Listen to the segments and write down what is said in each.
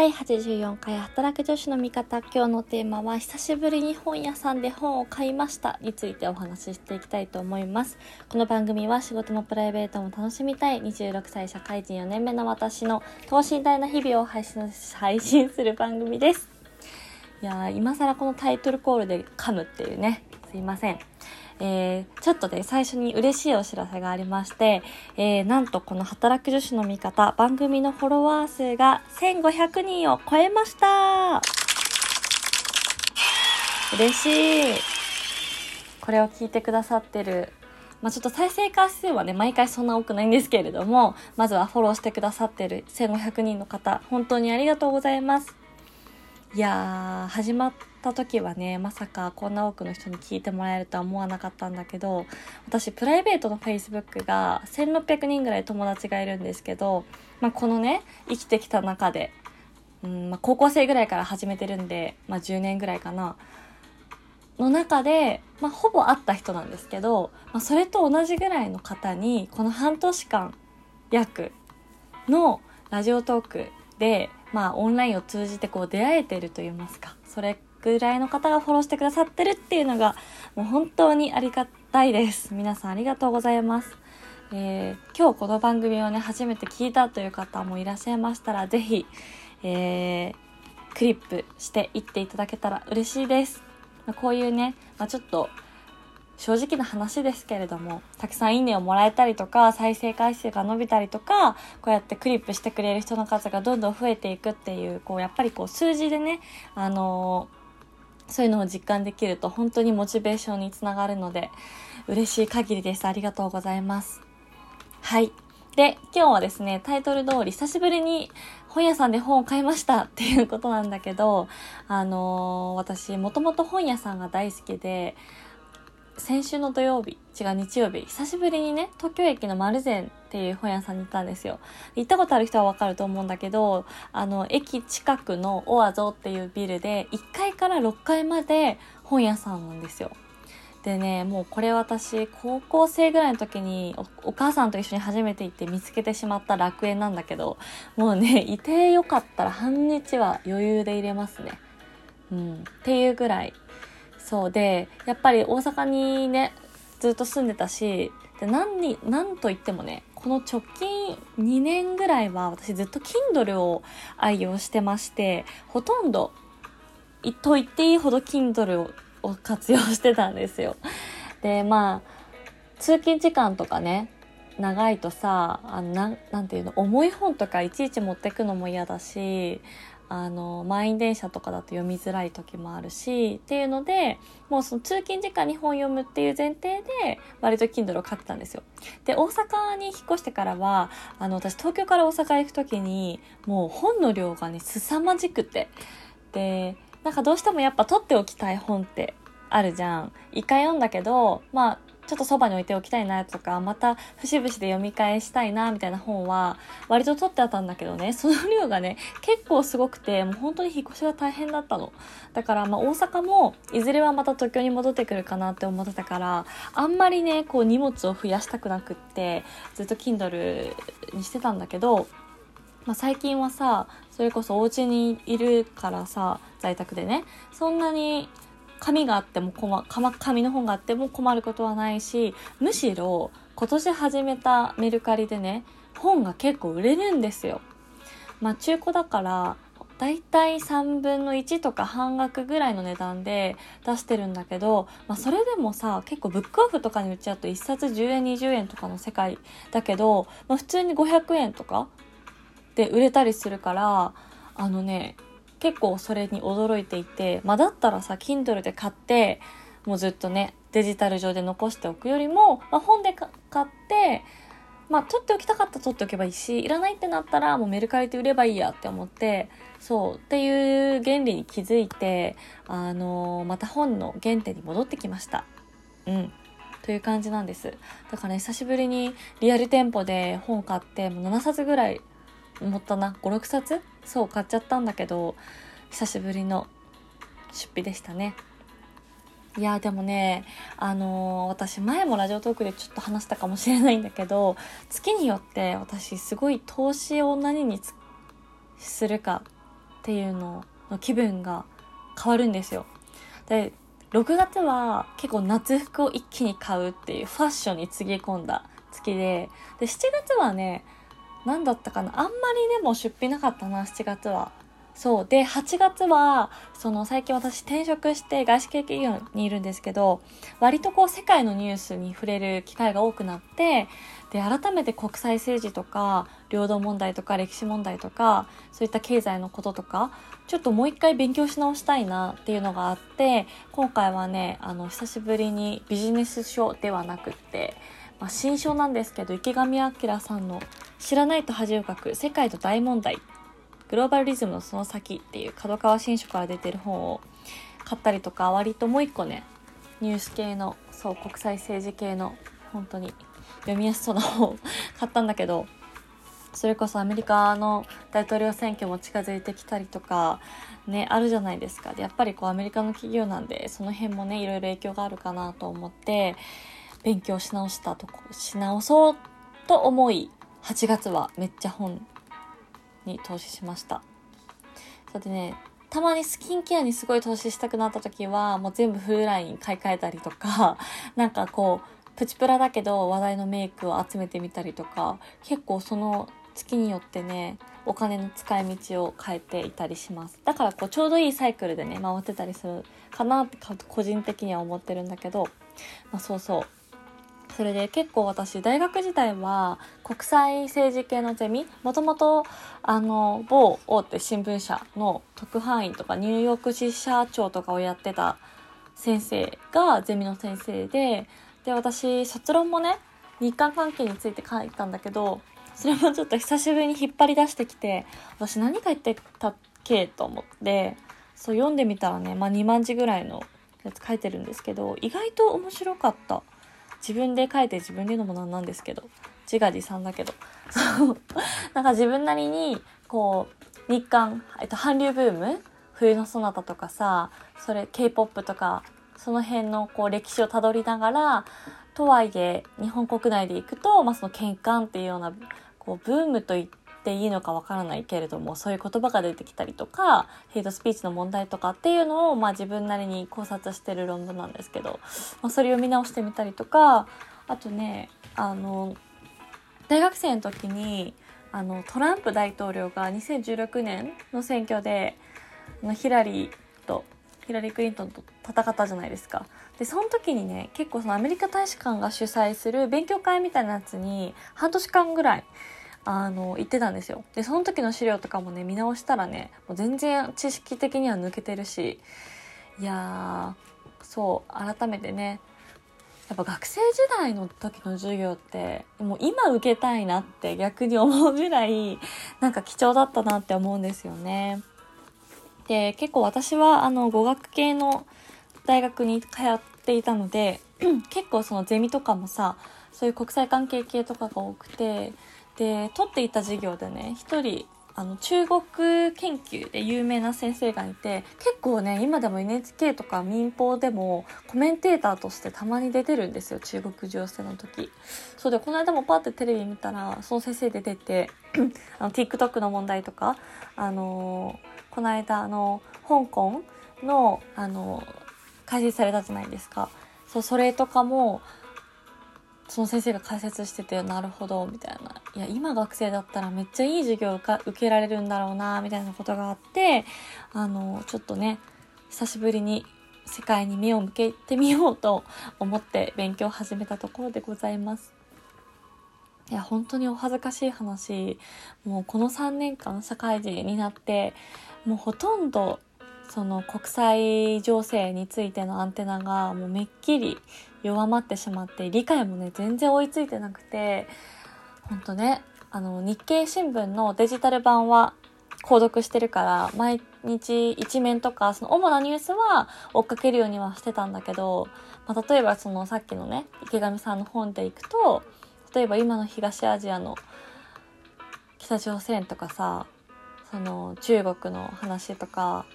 第84回働く女子の味方今日のテーマは久しぶりに本屋さんで本を買いましたについてお話ししていきたいと思います。この番組は仕事もプライベートも楽しみたい。26歳社会人4年目の私の等身大な日々を配信配信する番組です。いやー今更このタイトルコールで噛むっていうね。すいません。えー、ちょっとね、最初に嬉しいお知らせがありまして、えー、なんとこの働く女子の味方、番組のフォロワー数が1500人を超えました嬉しいこれを聞いてくださってるまあ、ちょっと再生回数はね、毎回そんな多くないんですけれども、まずはフォローしてくださってる1500人の方、本当にありがとうございます。いやー、始まった時はね、まさかこんな多くの人に聞いてもらえるとは思わなかったんだけど、私、プライベートの Facebook が1600人ぐらい友達がいるんですけど、まあ、このね、生きてきた中で、うんまあ、高校生ぐらいから始めてるんで、まあ、10年ぐらいかな、の中で、まあ、ほぼ会った人なんですけど、まあ、それと同じぐらいの方に、この半年間、約のラジオトークで、まあ、オンラインを通じてこう出会えてると言いますか、それぐらいの方がフォローしてくださってるっていうのが、もう本当にありがたいです。皆さんありがとうございます。えー、今日この番組をね、初めて聞いたという方もいらっしゃいましたら、ぜひ、えー、クリップしていっていただけたら嬉しいです。ま、こういうね、まあ、ちょっと正直な話ですけれども、たくさんいいねをもらえたりとか、再生回数が伸びたりとか、こうやってクリップしてくれる人の数がどんどん増えていくっていう、こう、やっぱりこう、数字でね、あのー、そういうのを実感できると本当にモチベーションにつながるので、嬉しい限りです。ありがとうございます。はい。で、今日はですね、タイトル通り久しぶりに本屋さんで本を買いましたっていうことなんだけど、あのー、私、もともと本屋さんが大好きで、先週の土曜日、違う日曜日、久しぶりにね、東京駅の丸善っていう本屋さんに行ったんですよ。行ったことある人はわかると思うんだけど、あの、駅近くのオアゾっていうビルで、1階から6階まで本屋さんなんですよ。でね、もうこれ私、高校生ぐらいの時にお母さんと一緒に初めて行って見つけてしまった楽園なんだけど、もうね、いてよかったら半日は余裕で入れますね。うん。っていうぐらいそうで、やっぱり大阪にね、ずっと住んでたし、で、何に、何と言ってもね、この直近2年ぐらいは私ずっと Kindle を愛用してまして、ほとんど、と言っていいほど Kindle を活用してたんですよ。で、まあ、通勤時間とかね、長いとさ、あの、な、なんていうの、重い本とかいちいち持ってくのも嫌だし、あの、満員電車とかだと読みづらい時もあるし、っていうので、もうその通勤時間に本読むっていう前提で、割と Kindle を買ってたんですよ。で、大阪に引っ越してからは、あの、私東京から大阪行く時に、もう本の量がね、凄まじくて。で、なんかどうしてもやっぱ取っておきたい本ってあるじゃん。一回読んだけど、まあ、ちょっとそばに置いておきたいなとか、また節々で読み返したいなみたいな本は割と取ってあったんだけどね、その量がね、結構すごくて、もう本当に引っ越しが大変だったの。だからまあ大阪もいずれはまた東京に戻ってくるかなって思ってたから、あんまりね、こう荷物を増やしたくなくって、ずっと Kindle にしてたんだけど、まあ、最近はさ、それこそお家にいるからさ、在宅でね、そんなに紙があっても困、紙の本があっても困ることはないし、むしろ今年始めたメルカリでね、本が結構売れるんですよ。まあ中古だから、だいたい3分の1とか半額ぐらいの値段で出してるんだけど、まあそれでもさ、結構ブックオフとかに売っちゃうと1冊10円20円とかの世界だけど、まあ普通に500円とかで売れたりするから、あのね、結構それに驚いていて、まあ、だったらさ、Kindle で買って、もうずっとね、デジタル上で残しておくよりも、まあ、本で買って、まあ、取っておきたかったら取っておけばいいし、いらないってなったらもうメルカリで売ればいいやって思って、そう、っていう原理に気づいて、あのー、また本の原点に戻ってきました。うん。という感じなんです。だからね、久しぶりにリアル店舗で本買って、もう7冊ぐらい持ったな56冊そう買っちゃったんだけど久しぶりの出費でしたねいやでもねあのー、私前もラジオトークでちょっと話したかもしれないんだけど月によって私すごい投資を何にするかっていうのの気分が変わるんですよ。で6月は結構夏服を一気に買うっていうファッションにつぎ込んだ月でで7月はね何だったかな？あんまりでも出費なかったな7月は。そう。で8月はその最近私転職して外資系企業にいるんですけど割とこう世界のニュースに触れる機会が多くなってで改めて国際政治とか領土問題とか歴史問題とかそういった経済のこととかちょっともう一回勉強し直したいなっていうのがあって今回はねあの久しぶりにビジネス書ではなくって、まあ、新書なんですけど池上彰さんの「知らないと恥をかく世界の大問題」グローバルリズムのその先っていう角川新書から出てる本を買ったりとか割ともう一個ねニュース系のそう国際政治系の本当に読みやすそうな本を買ったんだけどそれこそアメリカの大統領選挙も近づいてきたりとかねあるじゃないですか。でやっぱりこうアメリカの企業なんでその辺もねいろいろ影響があるかなと思って勉強し直したとこし直そうと思い8月はめっちゃ本に投資しました。それでねたまにスキンケアにすごい投資したくなった時はもう全部フルライン買い替えたりとか なんかこうプチプラだけど話題のメイクを集めてみたりとか結構その月によってねお金の使い道を変えていたりします。だからこうちょうどいいサイクルでね回ってたりするかなって個人的には思ってるんだけど、まあ、そうそう。それで結構私大学時代は国際政治系のゼミもともとあの某大手新聞社の特派員とかニューヨーク支社長とかをやってた先生がゼミの先生でで私卒論もね日韓関係について書いたんだけどそれもちょっと久しぶりに引っ張り出してきて私何書いてたっけと思ってそう読んでみたらね、まあ、2万字ぐらいのやつ書いてるんですけど意外と面白かった。自分で書いて自分で言うのもなんなんですけど自画自賛だけど。そ うなんか自分なりにこう日韓、えっと、韓流ブーム？冬のそなたとかさそれ k p o p とかその辺のこう歴史をたどりながらとはいえ日本国内で行くと、まあ、その喧嘩っていうようなこうブームといってていいのかわからないけれどもそういう言葉が出てきたりとかヘイトスピーチの問題とかっていうのを、まあ、自分なりに考察してる論文なんですけど、まあ、それを見直してみたりとかあとねあの大学生の時にあのトランプ大統領が2016年の選挙でヒラリーとヒラリー・クリントンと戦ったじゃないですか。でその時にね結構そのアメリカ大使館が主催する勉強会みたいなやつに半年間ぐらいあの言ってたんですよでその時の資料とかもね見直したらねもう全然知識的には抜けてるしいやそう改めてねやっぱ学生時代の時の授業ってもう今受けたいなって逆に思うぐらいなんか貴重だったなって思うんですよね。で結構私はあの語学系の大学に通っていたので 結構そのゼミとかもさそういう国際関係系とかが多くてで取っていた授業でね一人あの中国研究で有名な先生がいて結構ね今でも NHK とか民放でもコメンテーターとしてたまに出てるんですよ中国情勢の時。そうでこの間もパッてテレビ見たらその先生で出てあの TikTok の問題とかあのー、この間あの香港のあの開設されたじゃないですか。そうそれとかもその先生が解説しててなるほどみたいないや今学生だったらめっちゃいい授業を受けられるんだろうなみたいなことがあってあのちょっとね久しぶりに世界に目を向けてみようと思って勉強を始めたところでございます。いや本当にお恥ずかしい話もうこの3年間社会人になってもうほとんどその国際情勢についてのアンテナがもうめっきり弱まってしまって理解もね全然追いついてなくてほんとねあの日経新聞のデジタル版は購読してるから毎日一面とかその主なニュースは追っかけるようにはしてたんだけど、まあ、例えばそのさっきのね池上さんの本でいくと例えば今の東アジアの北朝鮮とかさその中国の話とか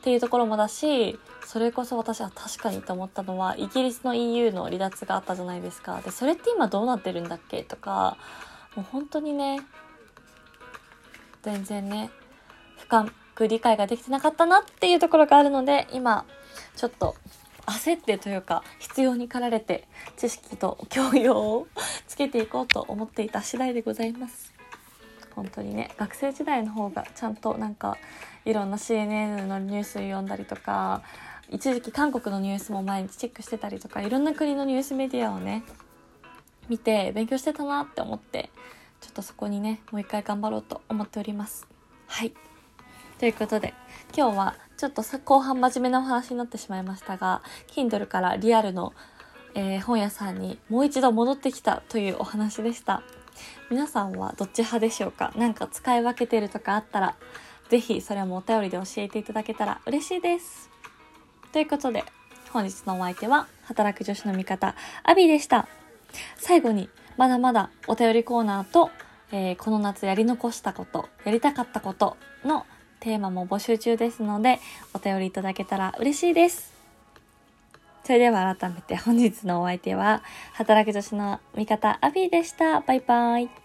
っていうところもだしそれこそ私は確かにと思ったのはイギリスの EU の離脱があったじゃないですかでそれって今どうなってるんだっけとかもう本当にね全然ね深く理解ができてなかったなっていうところがあるので、今、ちょっと焦ってというか、必要に駆られて知識と教養をつけていこうと思っていた次第でございます。本当にね、学生時代の方がちゃんとなんか、いろんな CNN のニュース読んだりとか、一時期韓国のニュースも毎日チェックしてたりとか、いろんな国のニュースメディアをね、見て勉強してたなって思って、ちょっとそこにね、もう一回頑張ろうと思っております。はい。ということで、今日はちょっと後半真面目なお話になってしまいましたが、Kindle からリアルの、えー、本屋さんにもう一度戻ってきたというお話でした。皆さんはどっち派でしょうか？何か使い分けてるとかあったら、ぜひそれもお便りで教えていただけたら嬉しいです。ということで、本日のお相手は、働く女子の味方、アビーでした。最後に、まだまだお便りコーナーと、えー、この夏やり残したこと、やりたかったことのテーマも募集中ですので、お便りいただけたら嬉しいです。それでは改めて本日のお相手は、働く女子の味方、アビーでした。バイバイ。